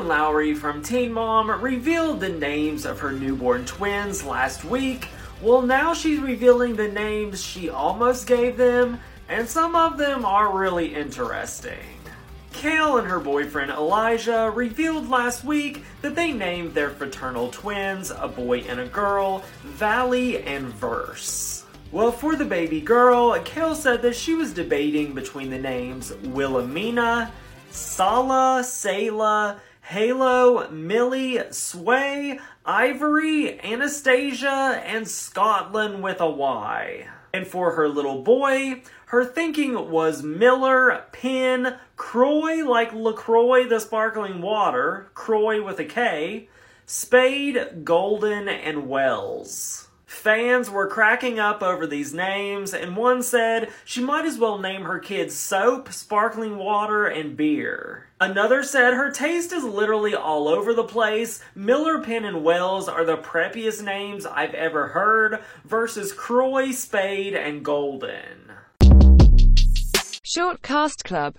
Lowry from Teen Mom revealed the names of her newborn twins last week. Well, now she's revealing the names she almost gave them, and some of them are really interesting. Kail and her boyfriend Elijah revealed last week that they named their fraternal twins, a boy and a girl, Valley and Verse. Well, for the baby girl, Kail said that she was debating between the names Wilhelmina, Sala, Selah, Halo, Millie, Sway, Ivory, Anastasia, and Scotland with a Y. And for her little boy, her thinking was Miller, Penn, Croy like LaCroix the sparkling water, Croy with a K, Spade, Golden, and Wells. Fans were cracking up over these names, and one said she might as well name her kids soap, sparkling water, and beer. Another said her taste is literally all over the place. Miller, Penn, and Wells are the preppiest names I've ever heard, versus Croy, Spade, and Golden. Short Cast Club